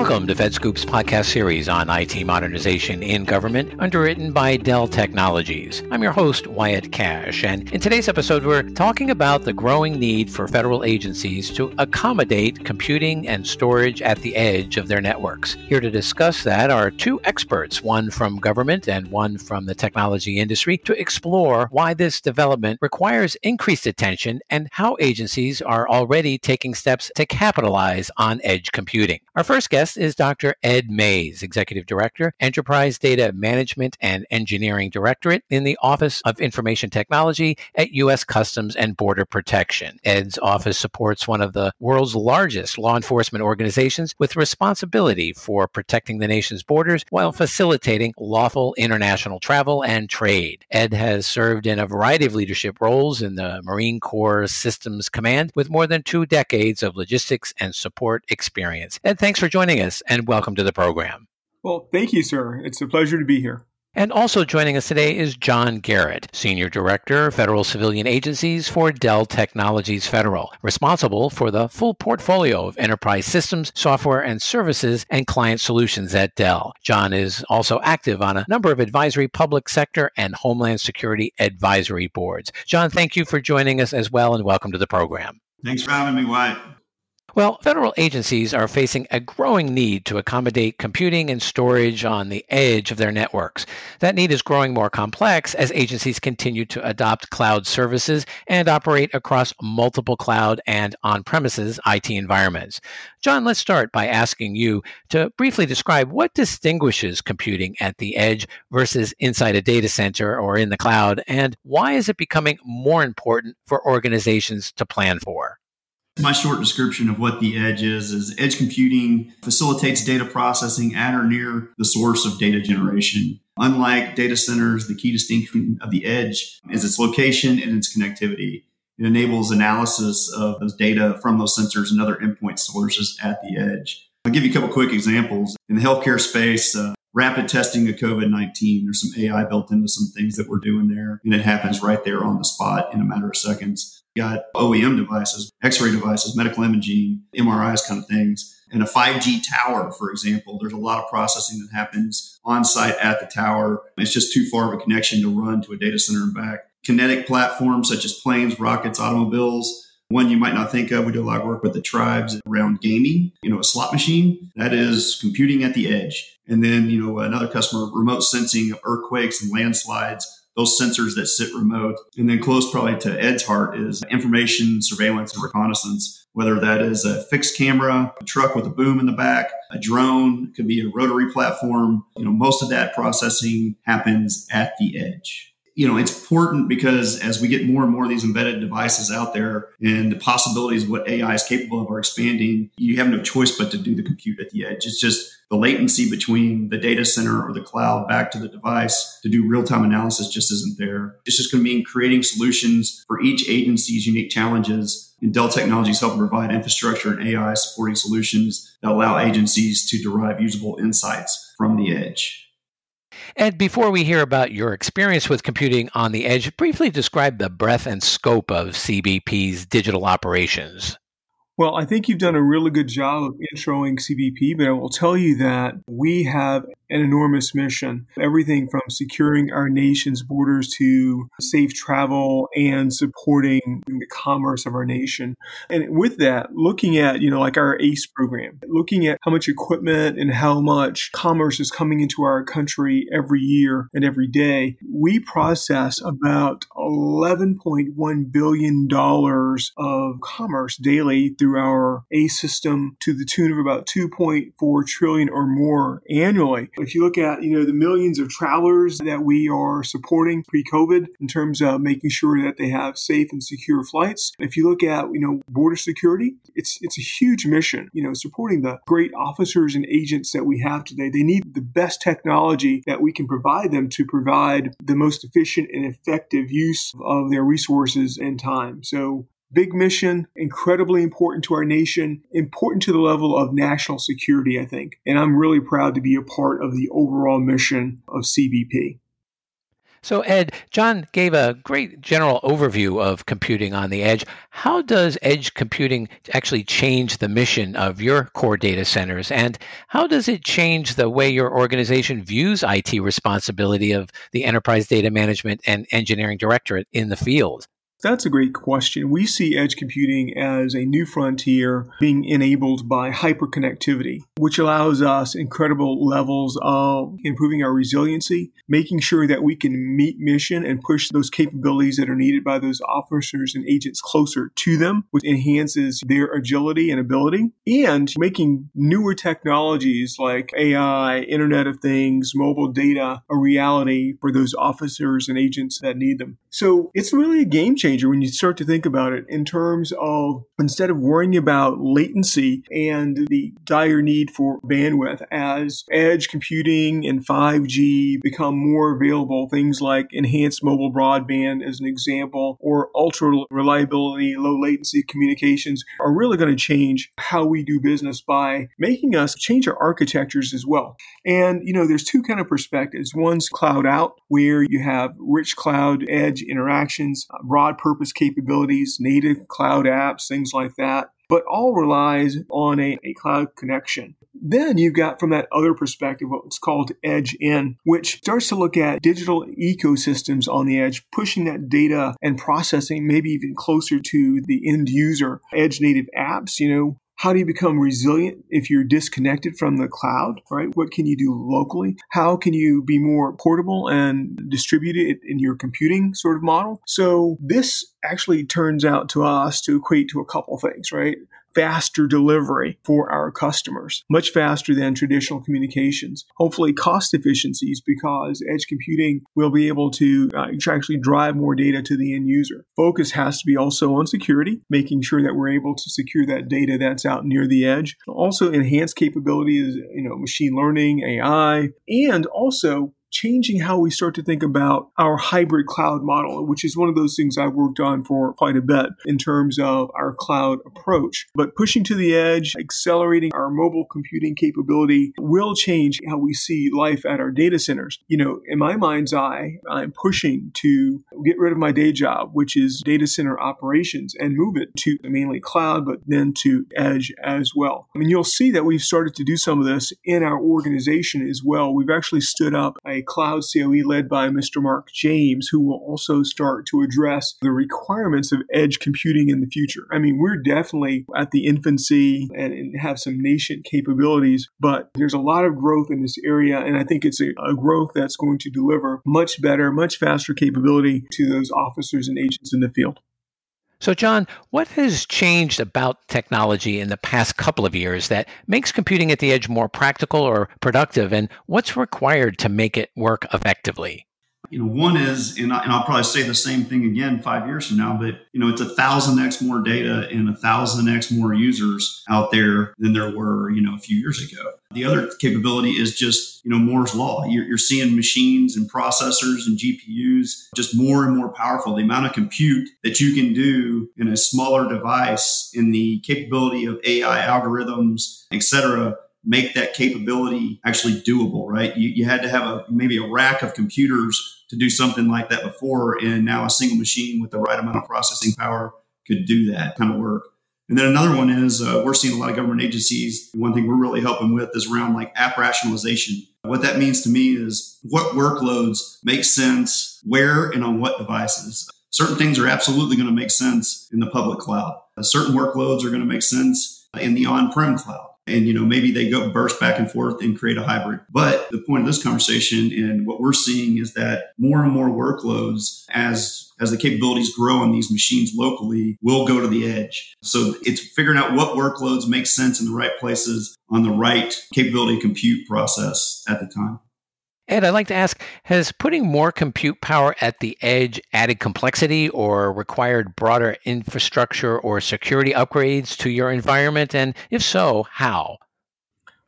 Welcome to FedScoop's podcast series on IT modernization in government, underwritten by Dell Technologies. I'm your host, Wyatt Kash, and in today's episode, we're talking about the growing need for federal agencies to accommodate computing and storage at the edge of their networks. Here to discuss that are two experts, one from government and one from the technology industry, to explore why this development requires increased attention and how agencies are already taking steps to capitalize on edge computing. Our first guest guest is Dr. Ed Mays, Executive Director, Enterprise Data Management and Engineering Directorate in the Office of Information Technology at U.S. Customs and Border Protection. Ed's office supports one of the world's largest law enforcement organizations with responsibility for protecting the nation's borders while facilitating lawful international travel and trade. Ed has served in a variety of leadership roles in the Marine Corps Systems Command with more than two decades of logistics and support experience. Ed, thanks for joining joining us and welcome to the program. Well, thank you, sir. It's a pleasure to be here. And also joining us today is John Garrett, Senior Director, Federal Civilian Agencies for Dell Technologies Federal, responsible for the full portfolio of enterprise systems, software, and services and client solutions at Dell. John is also active on a number of advisory public sector and homeland security advisory boards. John, thank you for joining us as well and welcome to the program. Thanks for having me, Wyatt. Well, federal agencies are facing a growing need to accommodate computing and storage on the edge of their networks. That need is growing more complex as agencies continue to adopt cloud services and operate across multiple cloud and on premises IT environments. John, let's start by asking you to briefly describe what distinguishes computing at the edge versus inside a data center or in the cloud, and why is it becoming more important for organizations to plan for? My short description of what the edge is is edge computing facilitates data processing at or near the source of data generation. Unlike data centers, the key distinction of the edge is its location and its connectivity. It enables analysis of those data from those sensors and other endpoint sources at the edge. I'll give you a couple quick examples. In the healthcare space, uh, rapid testing of COVID 19. There's some AI built into some things that we're doing there, and it happens right there on the spot in a matter of seconds. Got OEM devices, x ray devices, medical imaging, MRIs kind of things. And a 5G tower, for example, there's a lot of processing that happens on site at the tower. It's just too far of a connection to run to a data center and back. Kinetic platforms such as planes, rockets, automobiles, one you might not think of, we do a lot of work with the tribes around gaming, you know, a slot machine. That is computing at the edge. And then, you know, another customer, remote sensing of earthquakes and landslides, those sensors that sit remote. And then close probably to Ed's heart is information, surveillance, and reconnaissance, whether that is a fixed camera, a truck with a boom in the back, a drone, could be a rotary platform. You know, most of that processing happens at the edge you know, it's important because as we get more and more of these embedded devices out there and the possibilities of what AI is capable of are expanding, you have no choice but to do the compute at the edge. It's just the latency between the data center or the cloud back to the device to do real time analysis just isn't there. It's just going to mean creating solutions for each agency's unique challenges. And Dell Technologies help provide infrastructure and AI supporting solutions that allow agencies to derive usable insights from the edge. Ed, before we hear about your experience with computing on the edge, briefly describe the breadth and scope of CBP's digital operations. Well, I think you've done a really good job of introing CBP, but I will tell you that we have an enormous mission. Everything from securing our nation's borders to safe travel and supporting the commerce of our nation. And with that, looking at, you know, like our ACE program, looking at how much equipment and how much commerce is coming into our country every year and every day, we process about $11.1 billion of commerce daily through our A system to the tune of about 2.4 trillion or more annually. If you look at, you know, the millions of travelers that we are supporting pre-COVID in terms of making sure that they have safe and secure flights. If you look at, you know, border security, it's it's a huge mission, you know, supporting the great officers and agents that we have today. They need the best technology that we can provide them to provide the most efficient and effective use of their resources and time. So Big mission, incredibly important to our nation, important to the level of national security, I think. And I'm really proud to be a part of the overall mission of CBP. So, Ed, John gave a great general overview of computing on the edge. How does edge computing actually change the mission of your core data centers? And how does it change the way your organization views IT responsibility of the enterprise data management and engineering directorate in the field? That's a great question. We see edge computing as a new frontier being enabled by hyperconnectivity, which allows us incredible levels of improving our resiliency, making sure that we can meet mission and push those capabilities that are needed by those officers and agents closer to them, which enhances their agility and ability, and making newer technologies like AI, Internet of Things, mobile data a reality for those officers and agents that need them. So it's really a game changer changer when you start to think about it in terms of instead of worrying about latency and the dire need for bandwidth as edge computing and 5G become more available, things like enhanced mobile broadband as an example, or ultra reliability, low latency communications are really going to change how we do business by making us change our architectures as well. And, you know, there's two kind of perspectives. One's cloud out, where you have rich cloud edge interactions, broad purpose capabilities, native cloud apps, things like that, but all relies on a, a cloud connection. Then you've got from that other perspective what's called edge in, which starts to look at digital ecosystems on the edge, pushing that data and processing maybe even closer to the end user. Edge native apps, you know, how do you become resilient if you're disconnected from the cloud, right? What can you do locally? How can you be more portable and distributed in your computing sort of model? So this actually turns out to us to equate to a couple things, right? Faster delivery for our customers, much faster than traditional communications. Hopefully, cost efficiencies because edge computing will be able to uh, actually drive more data to the end user. Focus has to be also on security, making sure that we're able to secure that data that's out near the edge. Also, enhanced capabilities, you know, machine learning, AI, and also changing how we start to think about our hybrid cloud model, which is one of those things I've worked on for quite a bit in terms of our cloud approach. But pushing to the edge, accelerating our mobile computing capability will change how we see life at our data centers. You know, in my mind's eye, I'm pushing to get rid of my day job, which is data center operations, and move it to mainly cloud, but then to edge as well. I mean, you'll see that we've started to do some of this in our organization as well. We've actually stood up cloud COE led by Mr. Mark James, who will also start to address the requirements of edge computing in the future. I mean, we're definitely at the infancy and, and have some nascent capabilities, but there's a lot of growth in this area. And I think it's a, a growth that's going to deliver much better, much faster capability to those officers and agents in the field. So, John, what has changed about technology in the past couple of years that makes computing at the edge more practical or productive, and what's required to make it work effectively? You know, one is, and, I, will probably say the same thing again five years from now, but you know, it's a thousand x more data and a thousand x more users out there than there were, you know, a few years ago. The other capability is just, you know, Moore's law. You're, you're seeing machines and processors and GPUs just more and more powerful. The amount of compute that you can do in a smaller device, in the capability of AI algorithms, et cetera, make that capability actually doable, right? You, you had to have a maybe a rack of computers to do something like that before, and now a single machine with the right amount of processing power could do that kind of work. And then another one is uh, we're seeing a lot of government agencies. One thing we're really helping with is around like app rationalization. What that means to me is what workloads make sense where and on what devices. Certain things are absolutely going to make sense in the public cloud. Certain workloads are going to make sense in the on-prem cloud and you know maybe they go burst back and forth and create a hybrid. But the point of this conversation and what we're seeing is that more and more workloads as as the capabilities grow on these machines locally will go to the edge. So it's figuring out what workloads make sense in the right places on the right capability compute process at the time Ed, I'd like to ask Has putting more compute power at the edge added complexity or required broader infrastructure or security upgrades to your environment? And if so, how?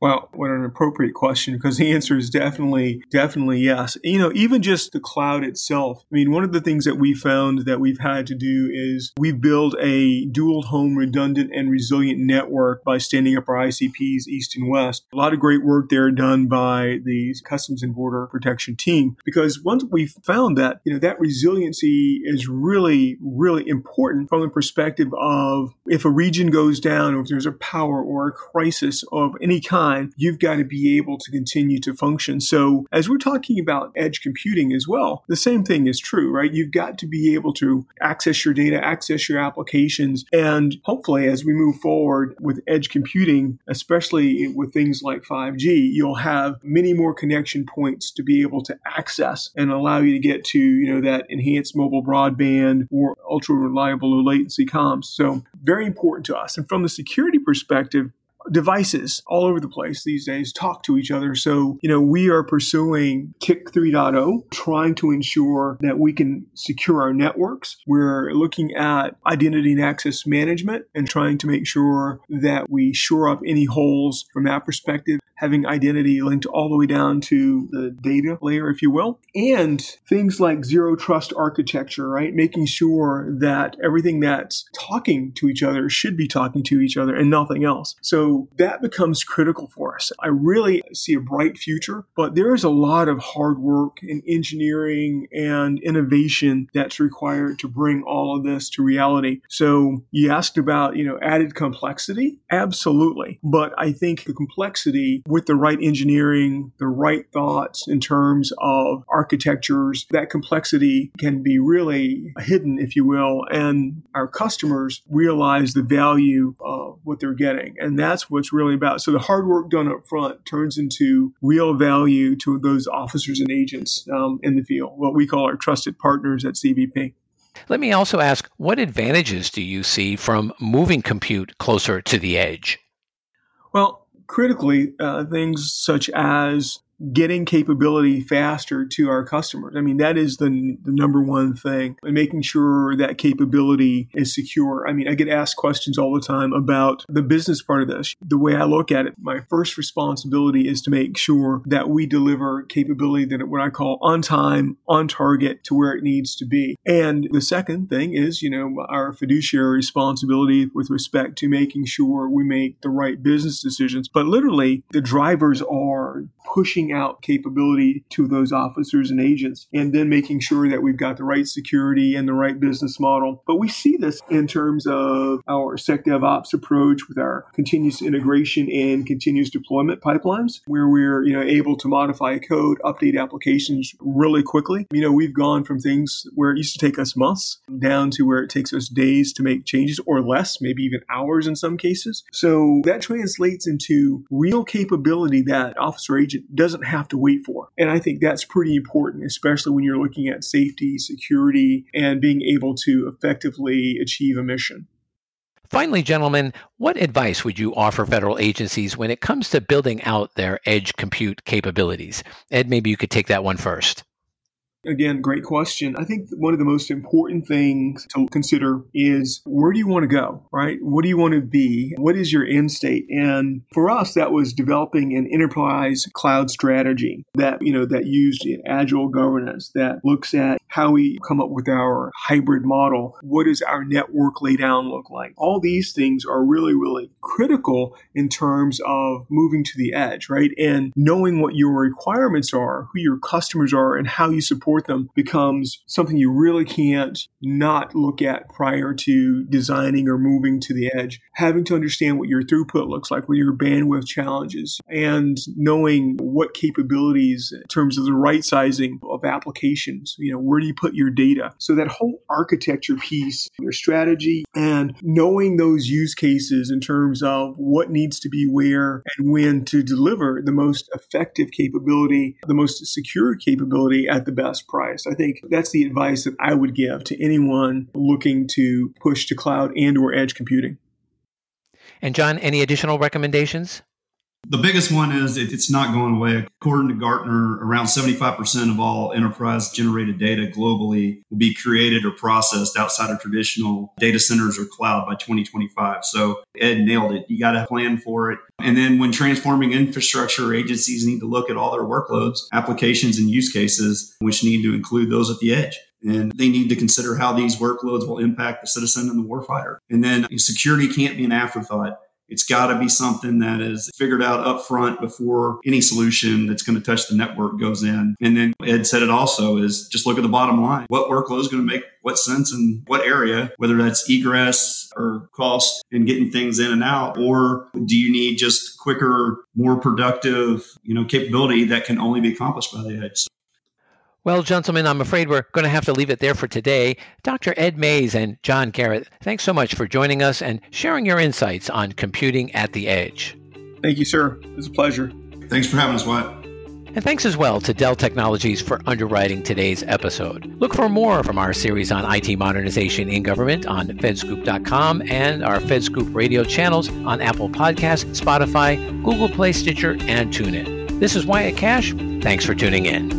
Well, what an appropriate question because the answer is definitely, definitely yes. You know, even just the cloud itself. I mean, one of the things that we found that we've had to do is we build a dual home redundant and resilient network by standing up our ICPs east and west. A lot of great work there done by the Customs and Border Protection team because once we found that, you know, that resiliency is really, really important from the perspective of if a region goes down or if there's a power or a crisis of any kind you've got to be able to continue to function. So, as we're talking about edge computing as well, the same thing is true, right? You've got to be able to access your data, access your applications, and hopefully, as we move forward with edge computing, especially with things like 5G, you'll have many more connection points to be able to access and allow you to get to, you know, that enhanced mobile broadband or ultra reliable low latency comms. So, very important to us. And from the security perspective, devices all over the place these days talk to each other. So, you know, we are pursuing TIC 3.0, trying to ensure that we can secure our networks. We're looking at identity and access management and trying to make sure that we shore up any holes from that perspective having identity linked all the way down to the data layer, if you will, and things like zero trust architecture, right? Making sure that everything that's talking to each other should be talking to each other and nothing else. So that becomes critical for us. I really see a bright future, but there is a lot of hard work in engineering and innovation that's required to bring all of this to reality. So you asked about, you know, added complexity. Absolutely. But I think the complexity with the right engineering, the right thoughts in terms of architectures, that complexity can be really hidden, if you will, and our customers realize the value what they're getting. And that's what's really about. So the hard work done up front turns into real value to those officers and agents um, in the field, what we call our trusted partners at CBP. Let me also ask what advantages do you see from moving compute closer to the edge? Well, critically, uh, things such as getting capability faster to our customers. I mean, that is the, the number one thing and making sure that capability is secure. I mean, I get asked questions all the time about the business part of this. The way I look at it, my first responsibility is to make sure that we deliver capability that what I call on time, on target to where it needs to be. And the second thing is, you know, our fiduciary responsibility with respect to making sure we make the right business decisions. But literally, the drivers are pushing out capability to those officers and agents and then making sure that we've got the right security and the right business model. But we see this in terms of our SecDevOps approach with our continuous integration and continuous deployment pipelines, where we're you know able to modify code, update applications really quickly. You know, we've gone from things where it used to take us months down to where it takes us days to make changes or less, maybe even hours in some cases. So that translates into real capability that officer agent doesn't doesn't have to wait for. And I think that's pretty important, especially when you're looking at safety, security, and being able to effectively achieve a mission. Finally, gentlemen, what advice would you offer federal agencies when it comes to building out their edge compute capabilities? Ed, maybe you could take that one first. Again, great question. I think one of the most important things to consider is where do you want to go, right? What do you want to be? What is your end state? And for us, that was developing an enterprise cloud strategy that, you know, that used agile governance that looks at how we come up with our hybrid model. What does our network lay down look like? All these things are really, really critical in terms of moving to the edge, right? And knowing what your requirements are, who your customers are, and how you support support them becomes something you really can't not look at prior to designing or moving to the edge. Having to understand what your throughput looks like, what your bandwidth challenges, and knowing what capabilities in terms of the right sizing of applications, you know, where do you put your data? So that whole architecture piece, your strategy, and knowing those use cases in terms of what needs to be where and when to deliver the most effective capability, the most secure capability at the best price. I think that's the advice that I would give to anyone looking to push to cloud and or edge computing. And John, any additional recommendations? The biggest one is it's not going away. According to Gartner, around 75% of all enterprise generated data globally will be created or processed outside of traditional data centers or cloud by 2025. So Ed nailed it. You got to plan for it. And then when transforming infrastructure, agencies need to look at all their workloads, applications, and use cases, which need to include those at the edge. And they need to consider how these workloads will impact the citizen and the warfighter. And then security can't be an afterthought. It's got to be something that is figured out up front before any solution that's going to touch the network goes in. And then Ed said it also is just look at the bottom line. What workload is going to make what sense in what area, whether that's egress or cost and getting things in and out, or do you need just quicker, more productive, you know, capability that can only be accomplished by the edge? Well, gentlemen, I'm afraid we're going to have to leave it there for today. Dr. Ed Mays and John Garrett, thanks so much for joining us and sharing your insights on computing at the edge. Thank you, sir. It's a pleasure. Thanks for having us, Wyatt. And thanks as well to Dell Technologies for underwriting today's episode. Look for more from our series on IT modernization in government on fedscoop.com and our FedScoop radio channels on Apple Podcasts, Spotify, Google Play, Stitcher, and TuneIn. This is Wyatt Kash. Thanks for tuning in.